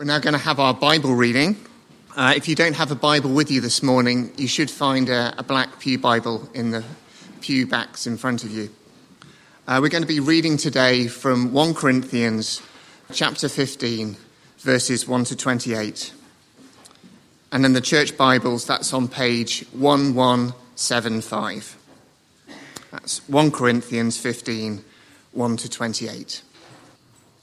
We're now going to have our Bible reading. Uh, if you don't have a Bible with you this morning, you should find a, a Black Pew Bible in the pew backs in front of you. Uh, we're going to be reading today from 1 Corinthians chapter 15, verses 1 to 28. And in the church Bibles, that's on page 1175. That's 1 Corinthians 15, 1 to 28.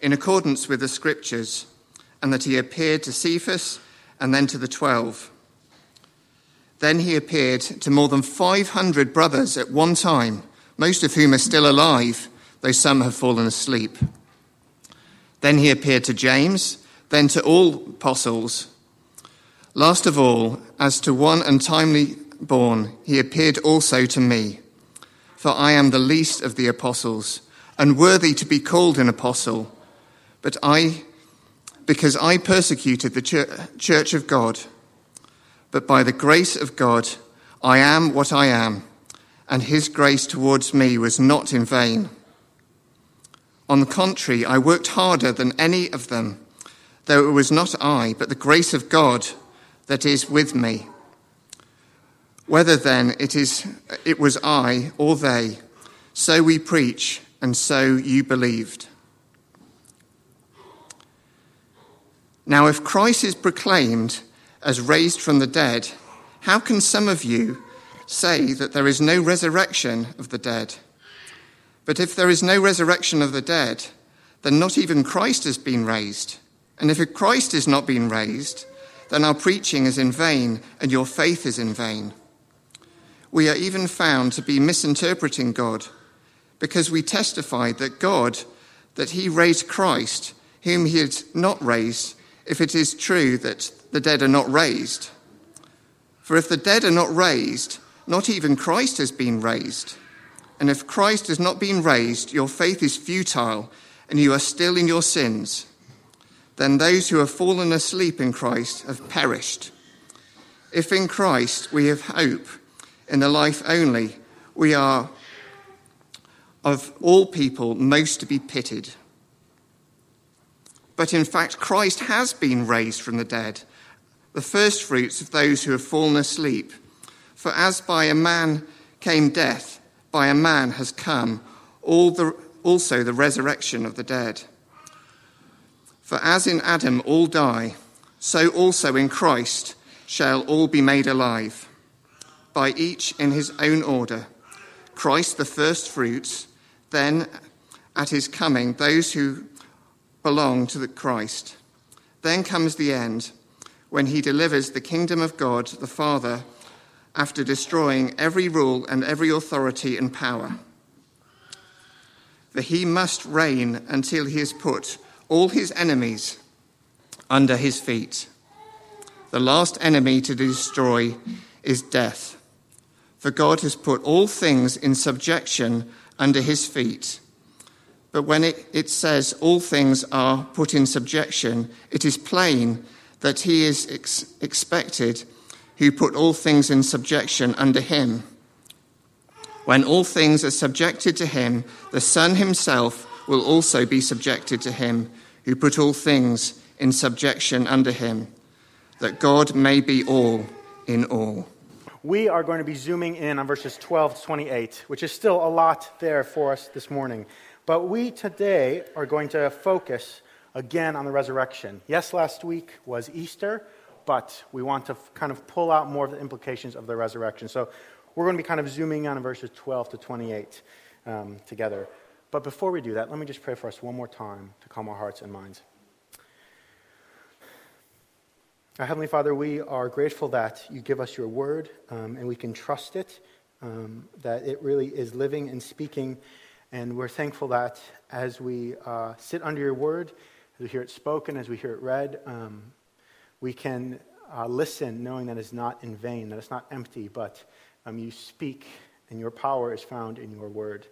in accordance with the Scriptures, and that he appeared to Cephas and then to the twelve. Then he appeared to more than 500 brothers at one time, most of whom are still alive, though some have fallen asleep. Then he appeared to James, then to all apostles. Last of all, as to one untimely born, he appeared also to me. For I am the least of the apostles, unworthy to be called an apostle but I, because I persecuted the church of God, but by the grace of God, I am what I am, and his grace towards me was not in vain. On the contrary, I worked harder than any of them, though it was not I, but the grace of God that is with me. Whether then it is it was I or they, so we preach, and so you believed. Now, if Christ is proclaimed as raised from the dead, how can some of you say that there is no resurrection of the dead? But if there is no resurrection of the dead, then not even Christ has been raised. And if Christ is not being raised, then our preaching is in vain and your faith is in vain. We are even found to be misinterpreting God because we testified that God, that he raised Christ, whom he had not raised, if it is true that the dead are not raised. For if the dead are not raised, not even Christ has been raised. And if Christ has not been raised, your faith is futile and you are still in your sins. Then those who have fallen asleep in Christ have perished. If in Christ we have hope in the life only, we are of all people most to be pitied. But in fact, Christ has been raised from the dead, the first fruits of those who have fallen asleep. For as by a man came death, by a man has come all the, also the resurrection of the dead. For as in Adam all die, so also in Christ shall all be made alive, by each in his own order. Christ the first fruits, then at his coming, those who belong to the Christ. Then comes the end, when he delivers the kingdom of God the Father after destroying every rule and every authority and power. For he must reign until he has put all his enemies under his feet. The last enemy to destroy is death. For God has put all things in subjection under his feet. But when it, it says all things are put in subjection, it is plain that he is ex- expected who put all things in subjection under him. When all things are subjected to him, the Son himself will also be subjected to him who put all things in subjection under him, that God may be all in all. We are going to be zooming in on verses 12 to 28, which is still a lot there for us this morning. But we today are going to focus again on the resurrection. Yes, last week was Easter, but we want to kind of pull out more of the implications of the resurrection. So we're going to be kind of zooming on verses 12 to 28 um, together. But before we do that, let me just pray for us one more time to calm our hearts and minds. Our Heavenly Father, we are grateful that you give us your word um, and we can trust it, um, that it really is living and speaking and we're thankful that as we uh, sit under your word, as we hear it spoken, as we hear it read, um, We can uh, listen knowing that it's not in vain, that it's not empty, but um, you speak and your power is found in your word.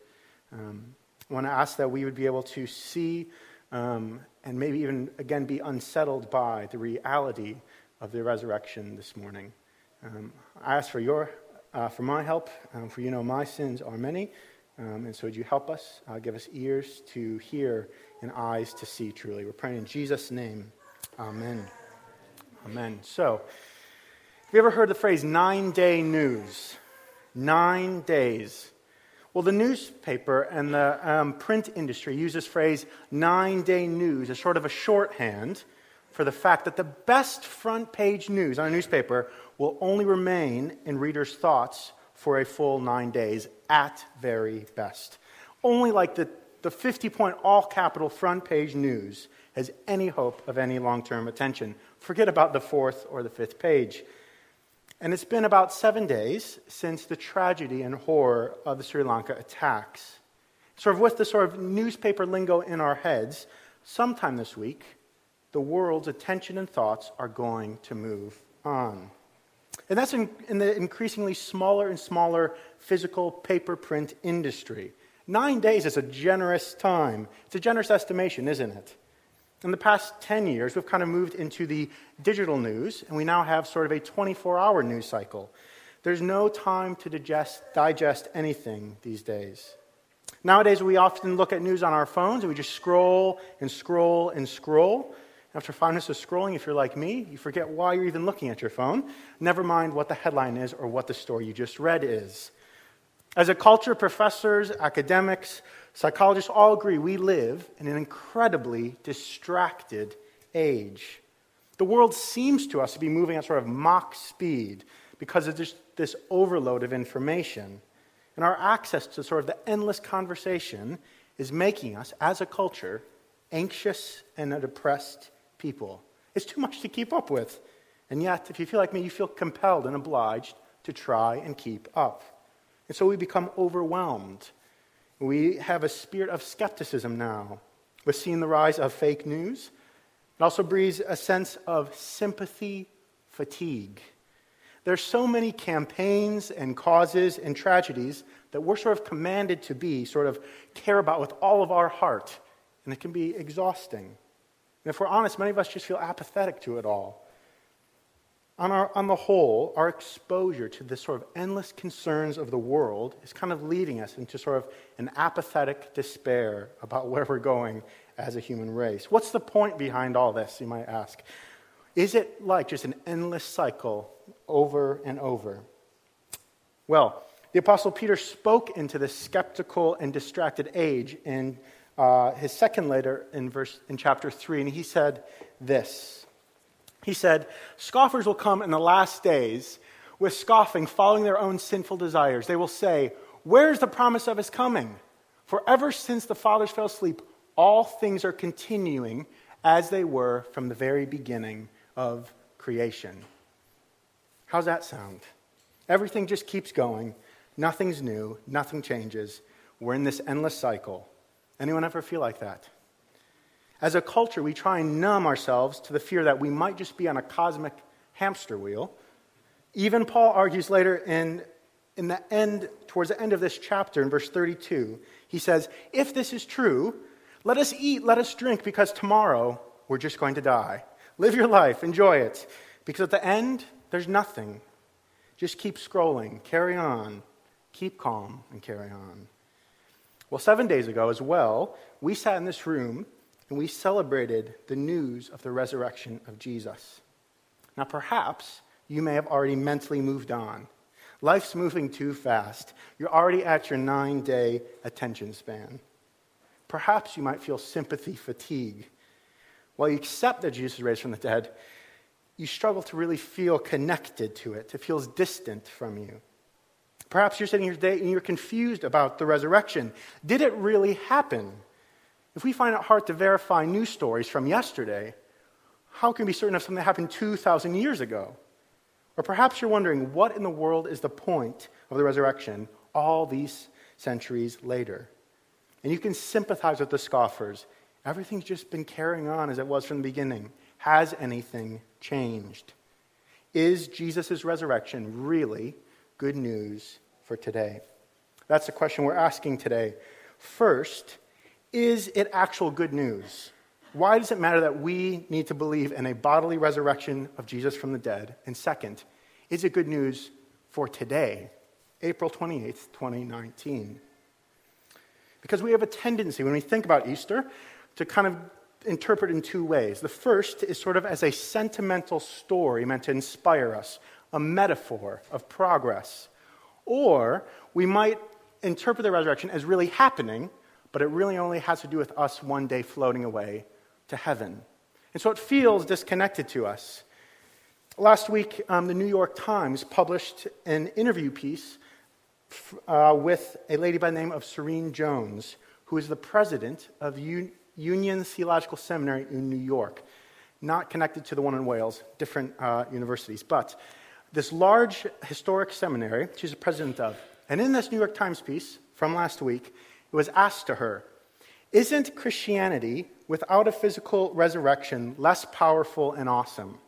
Um, I want to ask that we would be able to see um, and maybe even, again, be unsettled by the reality of the resurrection this morning. Um, I ask for your, uh, for my help, um, for you know my sins are many, um, and so would you help us, uh, give us ears to hear and eyes to see truly. We're praying in Jesus' name. Amen. Amen. So, have you ever heard the phrase nine day news? Nine days. Well, the newspaper and the um, print industry use this phrase nine day news as sort of a shorthand for the fact that the best front page news on a newspaper will only remain in readers' thoughts for a full nine days at very best. Only like the, the 50 point all capital front page news has any hope of any long term attention. Forget about the fourth or the fifth page. And it's been about seven days since the tragedy and horror of the Sri Lanka attacks. Sort of with the sort of newspaper lingo in our heads, sometime this week, the world's attention and thoughts are going to move on. And that's in, in the increasingly smaller and smaller physical paper print industry. Nine days is a generous time. It's a generous estimation, isn't it? In the past 10 years, we've kind of moved into the digital news, and we now have sort of a 24 hour news cycle. There's no time to digest, digest anything these days. Nowadays, we often look at news on our phones and we just scroll and scroll and scroll. After five minutes of scrolling, if you're like me, you forget why you're even looking at your phone. Never mind what the headline is or what the story you just read is. As a culture, professors, academics, Psychologists all agree we live in an incredibly distracted age. The world seems to us to be moving at sort of Mach speed because of this, this overload of information. And our access to sort of the endless conversation is making us, as a culture, anxious and depressed people. It's too much to keep up with. And yet, if you feel like me, you feel compelled and obliged to try and keep up. And so we become overwhelmed we have a spirit of skepticism now with seeing the rise of fake news. It also breeds a sense of sympathy fatigue. There's so many campaigns and causes and tragedies that we're sort of commanded to be, sort of care about with all of our heart, and it can be exhausting. And if we're honest, many of us just feel apathetic to it all on, our, on the whole, our exposure to the sort of endless concerns of the world is kind of leading us into sort of an apathetic despair about where we're going as a human race. What's the point behind all this, you might ask? Is it like just an endless cycle over and over? Well, the Apostle Peter spoke into this skeptical and distracted age in uh, his second letter in, verse, in chapter 3, and he said this. He said, Scoffers will come in the last days with scoffing, following their own sinful desires. They will say, Where's the promise of his coming? For ever since the fathers fell asleep, all things are continuing as they were from the very beginning of creation. How's that sound? Everything just keeps going. Nothing's new. Nothing changes. We're in this endless cycle. Anyone ever feel like that? As a culture, we try and numb ourselves to the fear that we might just be on a cosmic hamster wheel. Even Paul argues later in, in the end, towards the end of this chapter, in verse 32, he says, If this is true, let us eat, let us drink, because tomorrow we're just going to die. Live your life, enjoy it, because at the end, there's nothing. Just keep scrolling, carry on, keep calm, and carry on. Well, seven days ago as well, we sat in this room and we celebrated the news of the resurrection of Jesus. Now, perhaps you may have already mentally moved on. Life's moving too fast. You're already at your nine day attention span. Perhaps you might feel sympathy fatigue. While you accept that Jesus is raised from the dead, you struggle to really feel connected to it. It feels distant from you. Perhaps you're sitting here today and you're confused about the resurrection. Did it really happen? If we find it hard to verify news stories from yesterday, how can we be certain of something that happened 2,000 years ago? Or perhaps you're wondering, what in the world is the point of the resurrection all these centuries later? And you can sympathize with the scoffers. Everything's just been carrying on as it was from the beginning. Has anything changed? Is Jesus' resurrection really good news for today? That's the question we're asking today. First, is it actual good news? Why does it matter that we need to believe in a bodily resurrection of Jesus from the dead? And second, is it good news for today, April 28th, 2019? Because we have a tendency, when we think about Easter, to kind of interpret in two ways. The first is sort of as a sentimental story meant to inspire us, a metaphor of progress. Or we might interpret the resurrection as really happening, but it really only has to do with us one day floating away to heaven. And so it feels disconnected to us. Last week, um, the New York Times published an interview piece uh, with a lady by the name of Serene Jones, who is the president of U- Union Theological Seminary in New York, not connected to the one in Wales, different uh, universities. But this large historic seminary, she's the president of. And in this New York Times piece from last week, it was asked to her Isn't Christianity without a physical resurrection less powerful and awesome?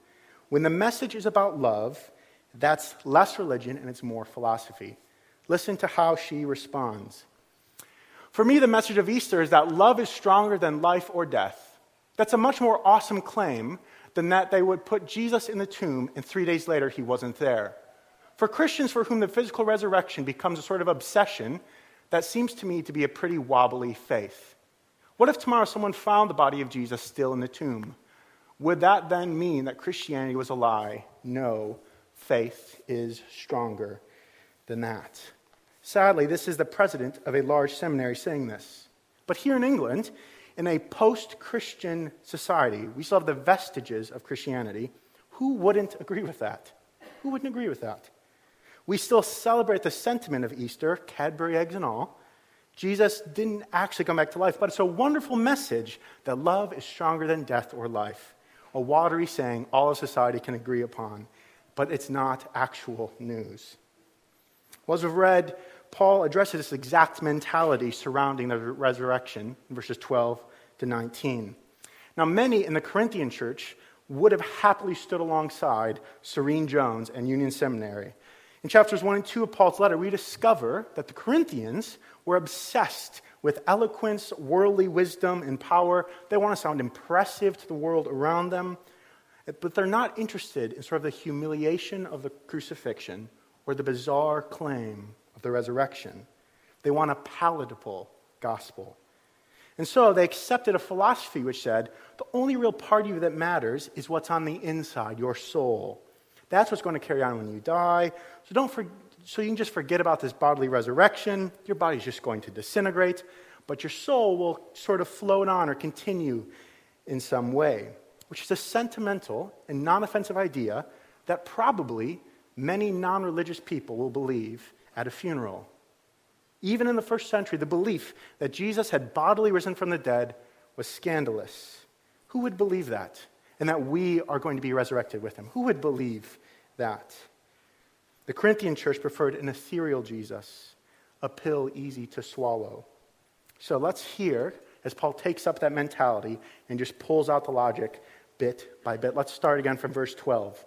When the message is about love, that's less religion and it's more philosophy. Listen to how she responds. For me, the message of Easter is that love is stronger than life or death. That's a much more awesome claim than that they would put Jesus in the tomb and three days later he wasn't there. For Christians for whom the physical resurrection becomes a sort of obsession, that seems to me to be a pretty wobbly faith. What if tomorrow someone found the body of Jesus still in the tomb? Would that then mean that Christianity was a lie? No, faith is stronger than that. Sadly, this is the president of a large seminary saying this. But here in England, in a post Christian society, we still have the vestiges of Christianity. Who wouldn't agree with that? Who wouldn't agree with that? We still celebrate the sentiment of Easter, Cadbury eggs and all. Jesus didn't actually come back to life, but it's a wonderful message that love is stronger than death or life. A watery saying all of society can agree upon, but it's not actual news. Well, as we've read, Paul addresses this exact mentality surrounding the resurrection in verses 12 to 19. Now, many in the Corinthian church would have happily stood alongside Serene Jones and Union Seminary. In chapters 1 and 2 of Paul's letter, we discover that the Corinthians were obsessed with eloquence, worldly wisdom, and power. They want to sound impressive to the world around them, but they're not interested in sort of the humiliation of the crucifixion or the bizarre claim of the resurrection. They want a palatable gospel. And so they accepted a philosophy which said the only real part of you that matters is what's on the inside, your soul. That's what's going to carry on when you die. So don't for, so you can just forget about this bodily resurrection. Your body's just going to disintegrate, but your soul will sort of float on or continue in some way, which is a sentimental and non-offensive idea that probably many non religious people will believe at a funeral. Even in the first century, the belief that Jesus had bodily risen from the dead was scandalous. Who would believe that? And that we are going to be resurrected with him? Who would believe that? The Corinthian church preferred an ethereal Jesus, a pill easy to swallow. So let's hear as Paul takes up that mentality and just pulls out the logic bit by bit. Let's start again from verse 12.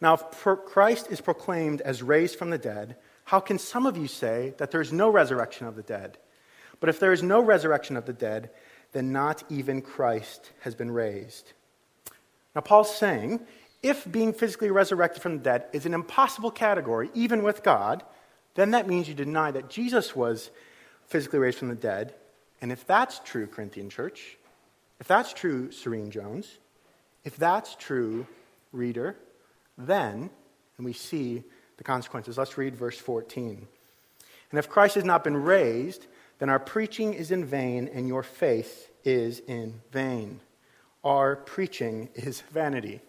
Now, if Christ is proclaimed as raised from the dead, how can some of you say that there is no resurrection of the dead? But if there is no resurrection of the dead, then not even Christ has been raised. Now, Paul's saying if being physically resurrected from the dead is an impossible category, even with God, then that means you deny that Jesus was physically raised from the dead. And if that's true, Corinthian church, if that's true, Serene Jones, if that's true, reader, then, and we see the consequences. Let's read verse 14. And if Christ has not been raised, then our preaching is in vain and your faith is in vain. Our preaching is vanity.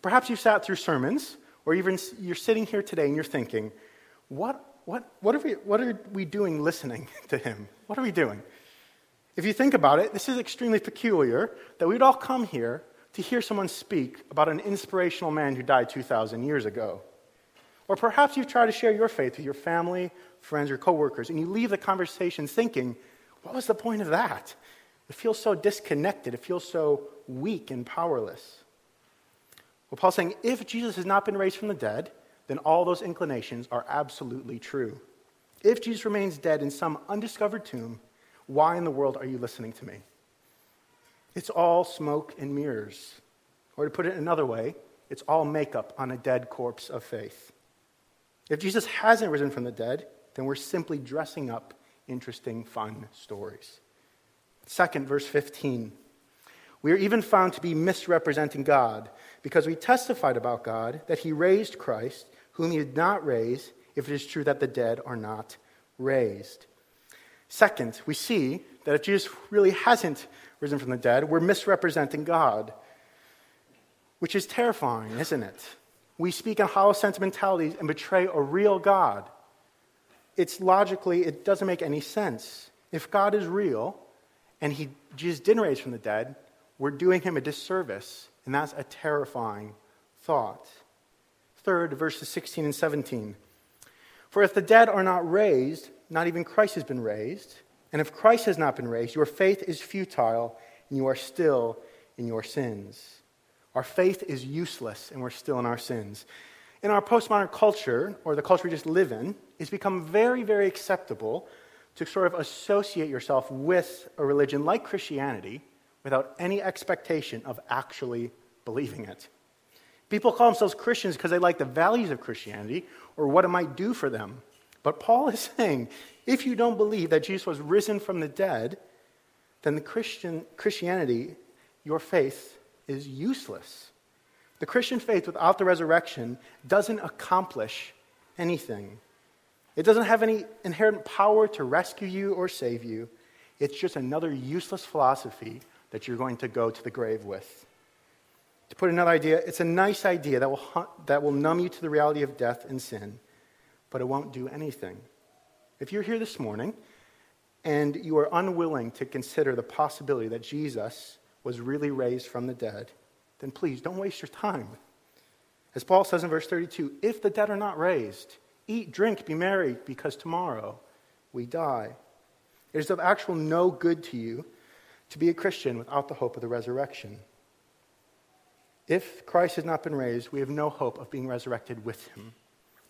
Perhaps you've sat through sermons, or even you're sitting here today and you're thinking, what, what, what, are, we, what are we doing listening to him? What are we doing? If you think about it, this is extremely peculiar that we'd all come here to hear someone speak about an inspirational man who died 2,000 years ago. Or perhaps you've tried to share your faith with your family, friends, or coworkers, and you leave the conversation thinking, what was the point of that? It feels so disconnected, it feels so weak and powerless. Well, Paul's saying if Jesus has not been raised from the dead, then all those inclinations are absolutely true. If Jesus remains dead in some undiscovered tomb, why in the world are you listening to me? It's all smoke and mirrors. Or to put it another way, it's all makeup on a dead corpse of faith. If Jesus hasn't risen from the dead, then we're simply dressing up interesting, fun stories. Second, verse 15. We are even found to be misrepresenting God because we testified about God that he raised Christ, whom he did not raise, if it is true that the dead are not raised. Second, we see that if Jesus really hasn't risen from the dead, we're misrepresenting God, which is terrifying, isn't it? We speak in hollow sentimentalities and betray a real God. It's logically, it doesn't make any sense. If God is real and he, Jesus didn't raise from the dead, we're doing him a disservice, and that's a terrifying thought. Third, verses 16 and 17. For if the dead are not raised, not even Christ has been raised. And if Christ has not been raised, your faith is futile and you are still in your sins. Our faith is useless and we're still in our sins. In our postmodern culture, or the culture we just live in, it's become very, very acceptable to sort of associate yourself with a religion like Christianity without any expectation of actually believing it. People call themselves Christians because they like the values of Christianity or what it might do for them. But Paul is saying if you don't believe that Jesus was risen from the dead, then the Christian, Christianity, your faith, is useless. The Christian faith without the resurrection doesn't accomplish anything. It doesn't have any inherent power to rescue you or save you. It's just another useless philosophy that you're going to go to the grave with. To put another idea, it's a nice idea that will, that will numb you to the reality of death and sin, but it won't do anything. If you're here this morning and you are unwilling to consider the possibility that Jesus was really raised from the dead, then please don't waste your time. As Paul says in verse 32 if the dead are not raised, eat, drink, be merry, because tomorrow we die. It is of actual no good to you to be a Christian without the hope of the resurrection. If Christ has not been raised, we have no hope of being resurrected with him.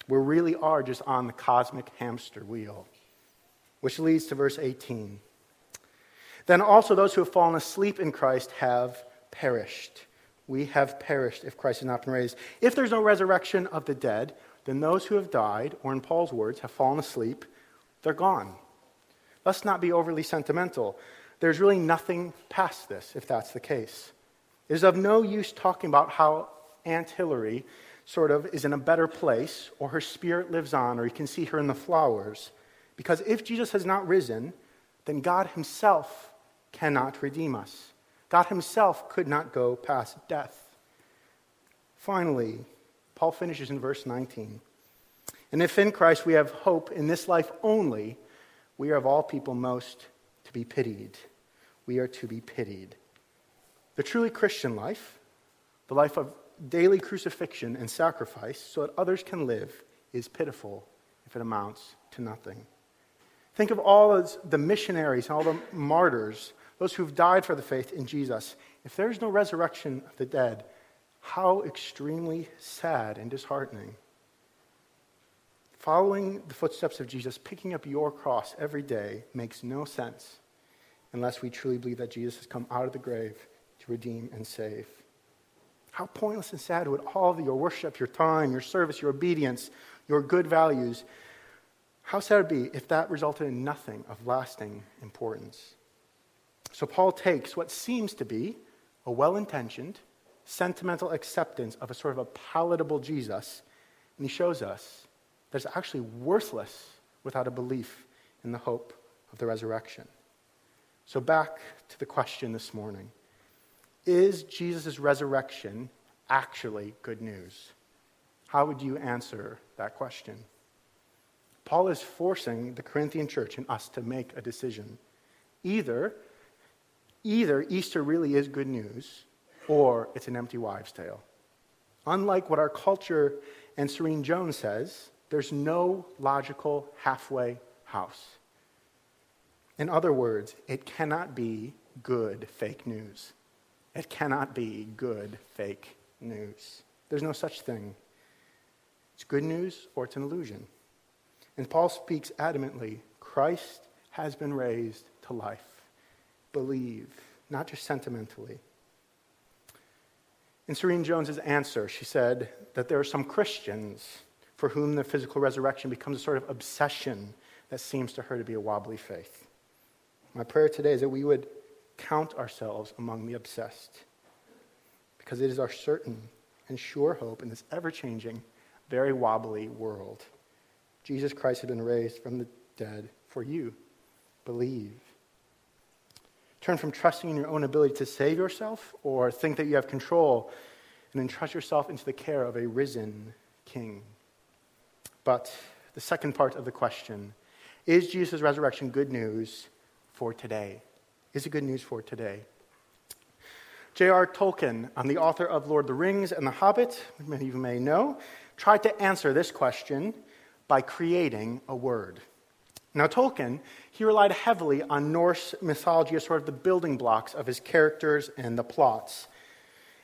We really are just on the cosmic hamster wheel, which leads to verse 18. Then also those who have fallen asleep in Christ have perished. We have perished if Christ has not been raised. If there's no resurrection of the dead, then those who have died, or in Paul's words, have fallen asleep, they're gone. Let's not be overly sentimental. There's really nothing past this if that's the case. It is of no use talking about how Aunt Hillary sort of is in a better place, or her spirit lives on, or you can see her in the flowers. Because if Jesus has not risen, then God Himself cannot redeem us. God Himself could not go past death. Finally, Paul finishes in verse 19. And if in Christ we have hope in this life only, we are of all people most to be pitied we are to be pitied. The truly Christian life, the life of daily crucifixion and sacrifice so that others can live, is pitiful if it amounts to nothing. Think of all the missionaries all the martyrs, those who've died for the faith in Jesus. If there's no resurrection of the dead, how extremely sad and disheartening. Following the footsteps of Jesus, picking up your cross every day, makes no sense unless we truly believe that Jesus has come out of the grave to redeem and save. How pointless and sad would all of your worship, your time, your service, your obedience, your good values, how sad it would be if that resulted in nothing of lasting importance? So Paul takes what seems to be a well intentioned, sentimental acceptance of a sort of a palatable Jesus, and he shows us that it's actually worthless without a belief in the hope of the resurrection. So, back to the question this morning Is Jesus' resurrection actually good news? How would you answer that question? Paul is forcing the Corinthian church and us to make a decision. Either, either Easter really is good news, or it's an empty wives' tale. Unlike what our culture and Serene Jones says, there's no logical halfway house. In other words, it cannot be good fake news. It cannot be good fake news. There's no such thing. It's good news or it's an illusion. And Paul speaks adamantly Christ has been raised to life. Believe, not just sentimentally. In Serene Jones's answer, she said that there are some Christians for whom the physical resurrection becomes a sort of obsession that seems to her to be a wobbly faith. My prayer today is that we would count ourselves among the obsessed because it is our certain and sure hope in this ever changing, very wobbly world. Jesus Christ has been raised from the dead for you. Believe. Turn from trusting in your own ability to save yourself or think that you have control and entrust yourself into the care of a risen king. But the second part of the question is Jesus' resurrection good news for today? Is it good news for today? J.R. Tolkien, the author of Lord of the Rings and The Hobbit, many of you may know, tried to answer this question by creating a word. Now, Tolkien, he relied heavily on Norse mythology as sort of the building blocks of his characters and the plots.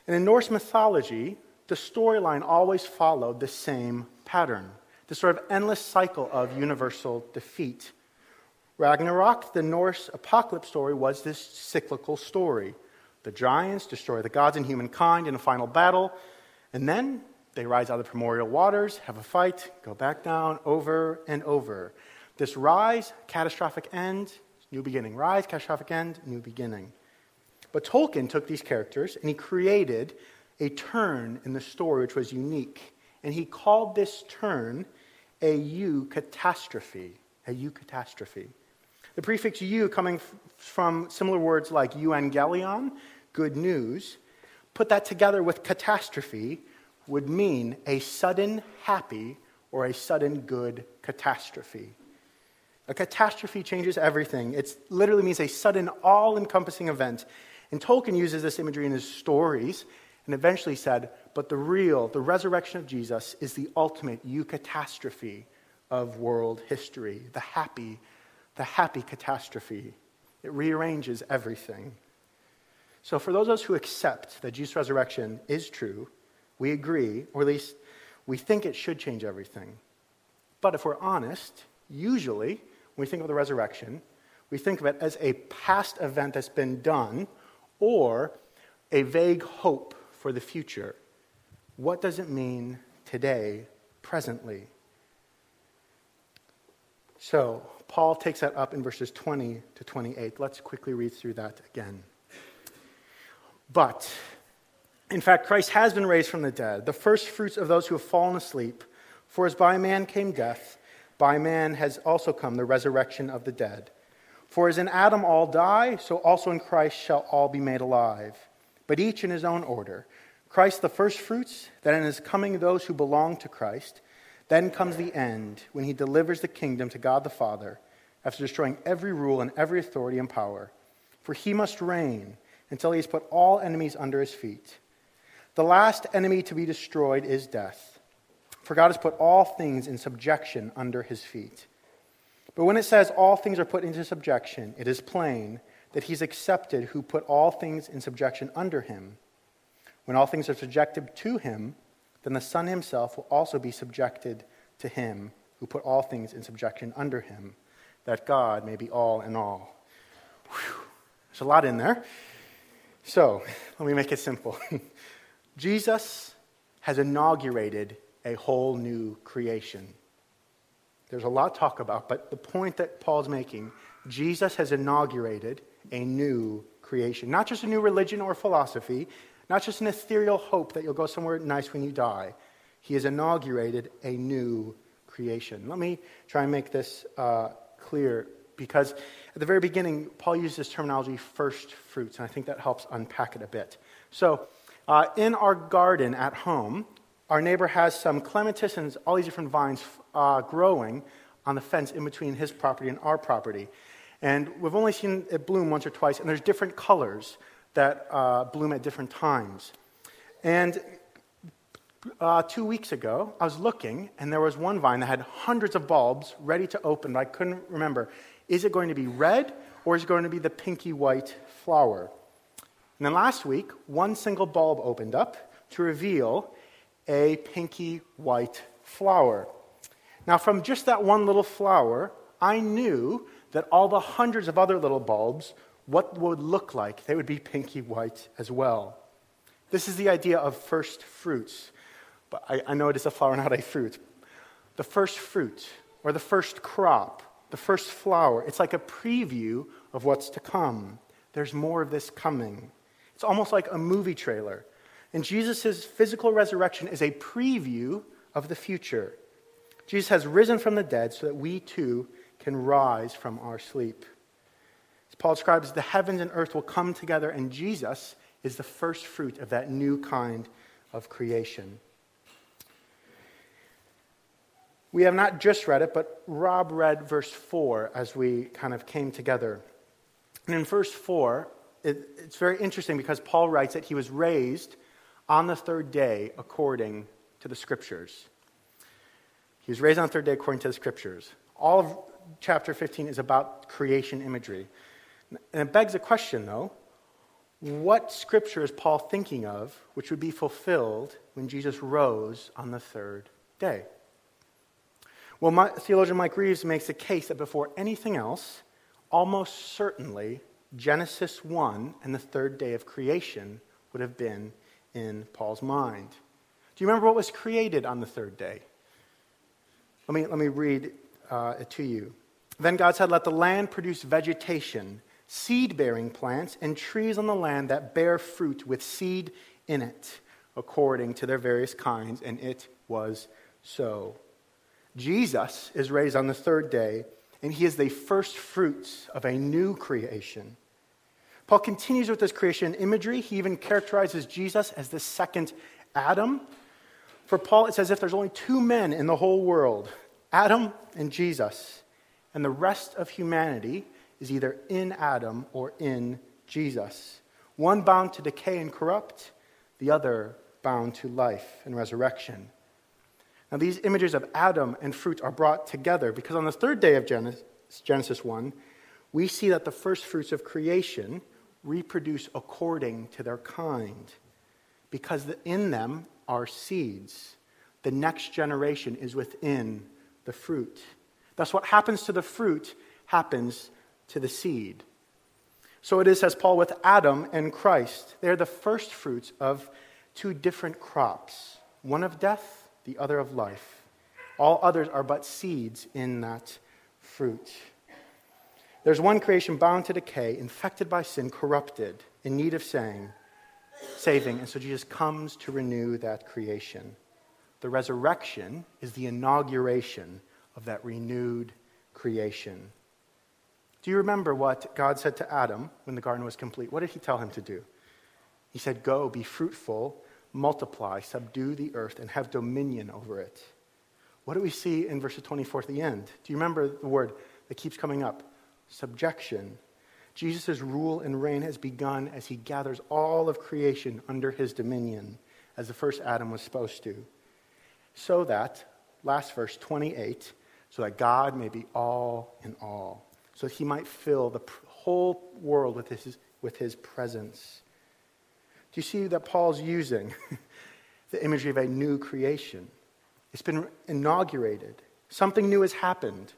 And in Norse mythology, the storyline always followed the same pattern this sort of endless cycle of universal defeat. Ragnarok, the Norse apocalypse story, was this cyclical story. The giants destroy the gods and humankind in a final battle, and then they rise out of the primordial waters, have a fight, go back down over and over. This rise, catastrophic end, new beginning. Rise, catastrophic end, new beginning. But Tolkien took these characters and he created a turn in the story which was unique. And he called this turn a eucatastrophe. A eucatastrophe. The prefix U, coming f- from similar words like euangelion, good news, put that together with catastrophe would mean a sudden happy or a sudden good catastrophe. A catastrophe changes everything. It literally means a sudden, all encompassing event. And Tolkien uses this imagery in his stories and eventually said, but the real, the resurrection of Jesus is the ultimate eucatastrophe of world history, the happy the happy catastrophe. It rearranges everything. So, for those of us who accept that Jesus' resurrection is true, we agree, or at least we think it should change everything. But if we're honest, usually when we think of the resurrection, we think of it as a past event that's been done or a vague hope for the future. What does it mean today, presently? So, Paul takes that up in verses 20 to 28. Let's quickly read through that again. But, in fact, Christ has been raised from the dead, the first fruits of those who have fallen asleep. For as by man came death, by man has also come the resurrection of the dead. For as in Adam all die, so also in Christ shall all be made alive, but each in his own order. Christ the first fruits, then in his coming those who belong to Christ. Then comes the end, when he delivers the kingdom to God the Father, after destroying every rule and every authority and power. For he must reign until he has put all enemies under his feet. The last enemy to be destroyed is death. For God has put all things in subjection under his feet. But when it says all things are put into subjection, it is plain that he's accepted who put all things in subjection under him. When all things are subjected to him, then the Son himself will also be subjected to him who put all things in subjection under him, that God may be all in all. Whew. There's a lot in there. So, let me make it simple. Jesus has inaugurated a whole new creation. There's a lot to talk about, but the point that Paul's making Jesus has inaugurated a new creation. Not just a new religion or philosophy, not just an ethereal hope that you'll go somewhere nice when you die. He has inaugurated a new creation. Let me try and make this uh, clear because at the very beginning, Paul used this terminology first fruits, and I think that helps unpack it a bit. So, uh, in our garden at home, our neighbor has some clematis and all these different vines uh, growing on the fence in between his property and our property. And we've only seen it bloom once or twice, and there's different colors that uh, bloom at different times. And uh, two weeks ago, I was looking, and there was one vine that had hundreds of bulbs ready to open, but I couldn't remember is it going to be red or is it going to be the pinky white flower? And then last week, one single bulb opened up to reveal a pinky white flower. Now, from just that one little flower, I knew that all the hundreds of other little bulbs, what would look like, they would be pinky white as well. This is the idea of first fruits. But I, I know it is a flower, not a fruit. The first fruit, or the first crop, the first flower, it's like a preview of what's to come. There's more of this coming. It's almost like a movie trailer. And Jesus' physical resurrection is a preview of the future. Jesus has risen from the dead so that we too can rise from our sleep. As Paul describes, the heavens and earth will come together, and Jesus is the first fruit of that new kind of creation. We have not just read it, but Rob read verse 4 as we kind of came together. And in verse 4, it, it's very interesting because Paul writes that he was raised on the third day according to the scriptures. He was raised on the third day according to the scriptures. All of chapter 15 is about creation imagery. And it begs a question, though what scripture is Paul thinking of which would be fulfilled when Jesus rose on the third day? Well, my, theologian Mike Reeves makes a case that before anything else, almost certainly Genesis 1 and the third day of creation would have been in Paul's mind. Do you remember what was created on the third day? Let me, let me read uh, it to you. Then God said, Let the land produce vegetation, seed bearing plants, and trees on the land that bear fruit with seed in it, according to their various kinds. And it was so. Jesus is raised on the third day, and he is the first fruits of a new creation. Paul continues with this creation imagery. He even characterizes Jesus as the second Adam. For Paul, it's as if there's only two men in the whole world Adam and Jesus. And the rest of humanity is either in Adam or in Jesus. One bound to decay and corrupt, the other bound to life and resurrection. Now, these images of Adam and fruit are brought together because on the third day of Genesis 1, we see that the first fruits of creation reproduce according to their kind because in them are seeds. The next generation is within the fruit. Thus, what happens to the fruit happens to the seed. So it is, as Paul, with Adam and Christ. They are the first fruits of two different crops one of death the other of life. All others are but seeds in that fruit. There's one creation bound to decay, infected by sin, corrupted, in need of saying, saving. And so Jesus comes to renew that creation. The resurrection is the inauguration of that renewed creation. Do you remember what God said to Adam when the garden was complete? What did he tell him to do? He said, Go, be fruitful, multiply, subdue the earth, and have dominion over it. What do we see in verse 24 at the end? Do you remember the word that keeps coming up? Subjection. Jesus' rule and reign has begun as he gathers all of creation under his dominion, as the first Adam was supposed to. So that, last verse 28, so that God may be all in all, so that he might fill the whole world with his, with his presence. Do you see that Paul's using the imagery of a new creation? It's been inaugurated. Something new has happened.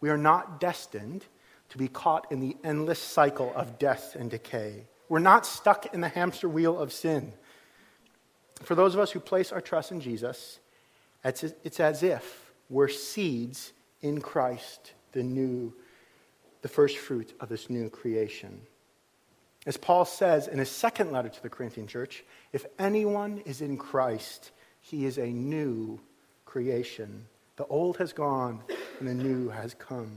We are not destined to be caught in the endless cycle of death and decay. We're not stuck in the hamster wheel of sin. For those of us who place our trust in Jesus, it's, it's as if we're seeds in Christ, the new, the first fruit of this new creation. As Paul says in his second letter to the Corinthian church, if anyone is in Christ, he is a new creation. The old has gone and the new has come.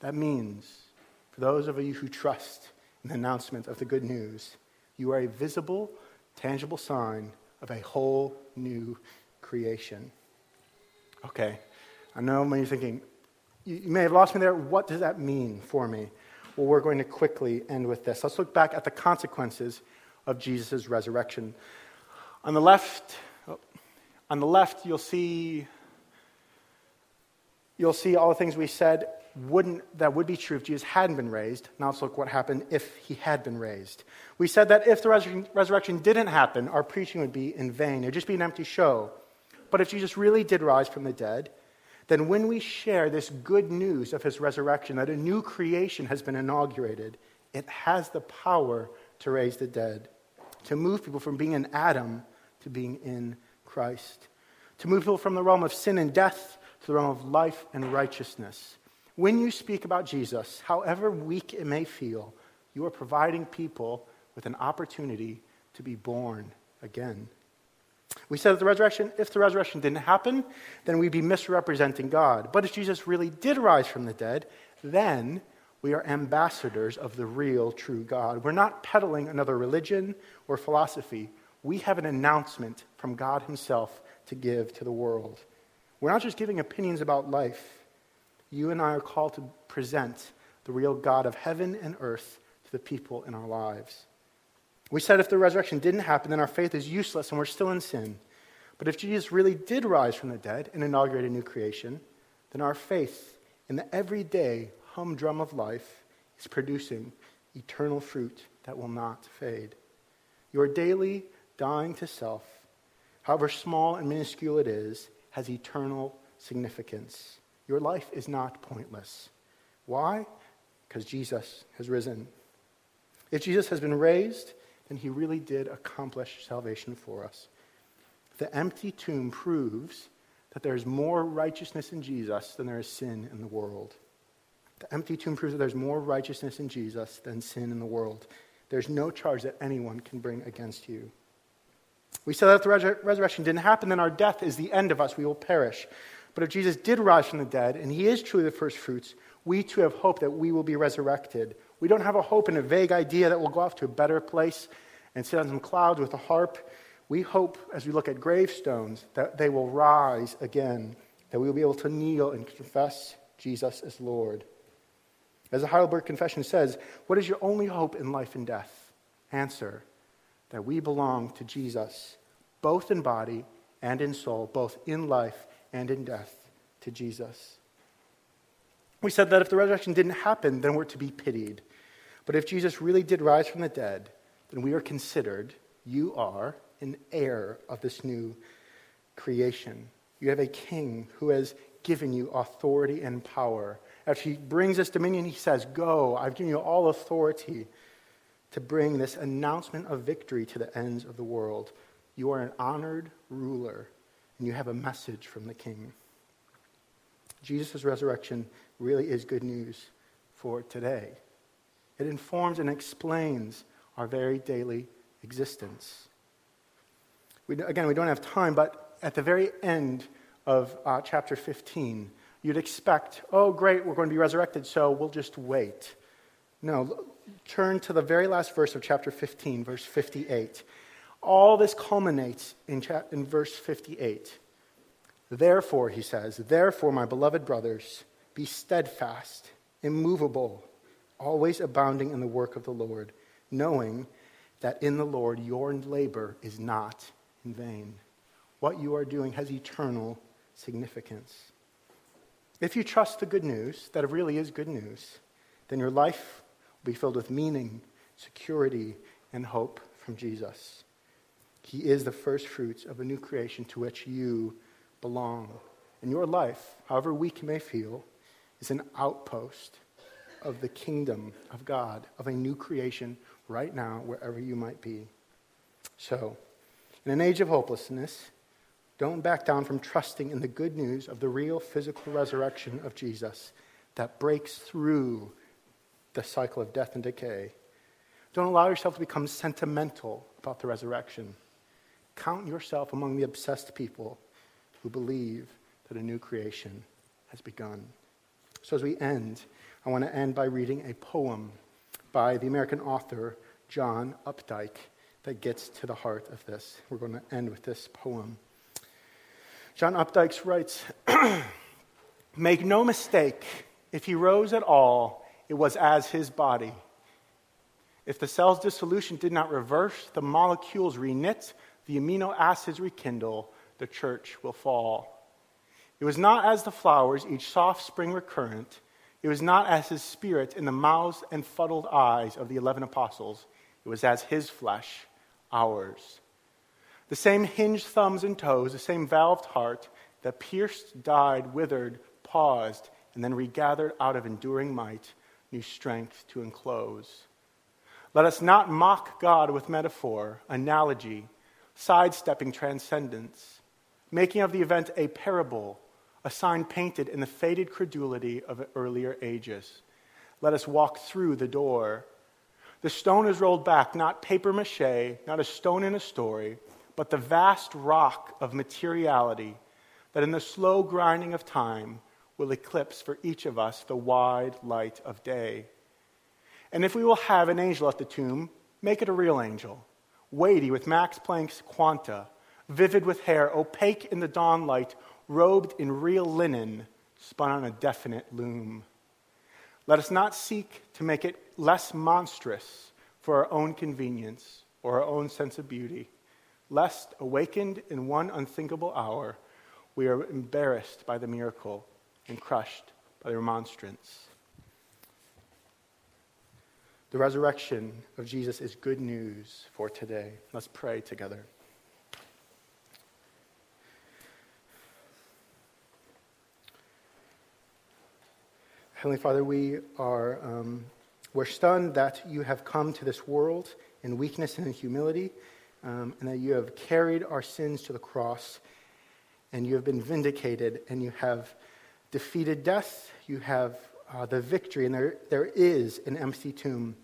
That means, for those of you who trust in the announcement of the good news, you are a visible, tangible sign of a whole new creation. Okay, I know many of you are thinking, you may have lost me there. What does that mean for me? Well, we're going to quickly end with this. Let's look back at the consequences of Jesus' resurrection. On the left, oh, on the left, you'll see, you'll see all the things we said. Wouldn't, that would be true if Jesus hadn't been raised. Now let's look what happened if he had been raised. We said that if the resur- resurrection didn't happen, our preaching would be in vain. It would just be an empty show. But if Jesus really did rise from the dead, then when we share this good news of his resurrection, that a new creation has been inaugurated, it has the power to raise the dead, to move people from being in Adam to being in Christ, to move people from the realm of sin and death to the realm of life and righteousness. When you speak about Jesus, however weak it may feel, you are providing people with an opportunity to be born again. We said that the resurrection, if the resurrection didn't happen, then we'd be misrepresenting God. But if Jesus really did rise from the dead, then we are ambassadors of the real, true God. We're not peddling another religion or philosophy. We have an announcement from God Himself to give to the world. We're not just giving opinions about life. You and I are called to present the real God of heaven and earth to the people in our lives. We said if the resurrection didn't happen, then our faith is useless and we're still in sin. But if Jesus really did rise from the dead and inaugurate a new creation, then our faith in the everyday humdrum of life is producing eternal fruit that will not fade. Your daily dying to self, however small and minuscule it is, has eternal significance. Your life is not pointless. Why? Because Jesus has risen. If Jesus has been raised, then he really did accomplish salvation for us. The empty tomb proves that there is more righteousness in Jesus than there is sin in the world. The empty tomb proves that there's more righteousness in Jesus than sin in the world. There's no charge that anyone can bring against you. We said that if the resur- resurrection didn't happen, then our death is the end of us. We will perish. But if Jesus did rise from the dead, and he is truly the first fruits, we too have hope that we will be resurrected. We don't have a hope and a vague idea that we'll go off to a better place and sit on some clouds with a harp. We hope, as we look at gravestones, that they will rise again, that we will be able to kneel and confess Jesus as Lord. As the Heidelberg Confession says, what is your only hope in life and death? Answer that we belong to Jesus, both in body and in soul, both in life and in death, to Jesus. We said that if the resurrection didn't happen, then we're to be pitied. But if Jesus really did rise from the dead, then we are considered, you are, an heir of this new creation. You have a king who has given you authority and power. As he brings us dominion, he says, Go, I've given you all authority to bring this announcement of victory to the ends of the world. You are an honored ruler, and you have a message from the king. Jesus' resurrection really is good news for today. It informs and explains our very daily existence. We, again, we don't have time, but at the very end of uh, chapter 15, you'd expect, oh, great, we're going to be resurrected, so we'll just wait. No, turn to the very last verse of chapter 15, verse 58. All this culminates in, in verse 58. Therefore, he says, Therefore, my beloved brothers, be steadfast, immovable, always abounding in the work of the Lord, knowing that in the Lord your labor is not in vain. What you are doing has eternal significance. If you trust the good news, that it really is good news, then your life will be filled with meaning, security, and hope from Jesus. He is the first fruits of a new creation to which you belong. And your life, however weak you may feel, is an outpost of the kingdom of God, of a new creation right now, wherever you might be. So, in an age of hopelessness, don't back down from trusting in the good news of the real physical resurrection of Jesus that breaks through the cycle of death and decay. Don't allow yourself to become sentimental about the resurrection. Count yourself among the obsessed people who believe that a new creation has begun. So, as we end, I want to end by reading a poem by the American author John Updike that gets to the heart of this. We're going to end with this poem. John Updike writes Make no mistake, if he rose at all, it was as his body. If the cell's dissolution did not reverse, the molecules reknit, the amino acids rekindle, the church will fall. It was not as the flowers, each soft spring recurrent, It was not as his spirit in the mouths and fuddled eyes of the eleven apostles, it was as his flesh, ours. The same hinged thumbs and toes, the same valved heart that pierced, died, withered, paused, and then regathered out of enduring might, new strength to enclose. Let us not mock God with metaphor, analogy, sidestepping transcendence, making of the event a parable, a sign painted in the faded credulity of earlier ages. Let us walk through the door. The stone is rolled back, not paper mache, not a stone in a story, but the vast rock of materiality that in the slow grinding of time will eclipse for each of us the wide light of day. And if we will have an angel at the tomb, make it a real angel, weighty with Max Planck's quanta, vivid with hair, opaque in the dawn light, robed in real linen, spun on a definite loom. Let us not seek to make it less monstrous for our own convenience or our own sense of beauty, lest, awakened in one unthinkable hour, we are embarrassed by the miracle and crushed by the remonstrance. The resurrection of Jesus is good news for today. Let's pray together. Heavenly Father, we are um, we're stunned that you have come to this world in weakness and in humility, um, and that you have carried our sins to the cross, and you have been vindicated, and you have defeated death. You have uh, the victory, and there, there is an empty tomb.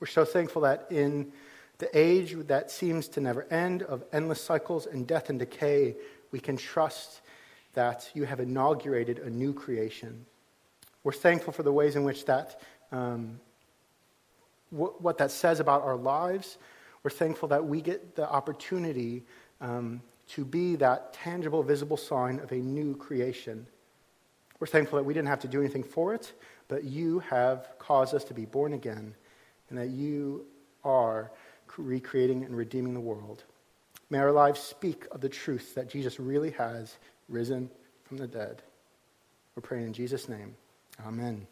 We're so thankful that in the age that seems to never end of endless cycles and death and decay, we can trust that you have inaugurated a new creation we're thankful for the ways in which that, um, wh- what that says about our lives. We're thankful that we get the opportunity um, to be that tangible, visible sign of a new creation. We're thankful that we didn't have to do anything for it, but you have caused us to be born again, and that you are recreating and redeeming the world. May our lives speak of the truth that Jesus really has risen from the dead. We're praying in Jesus' name. Amen.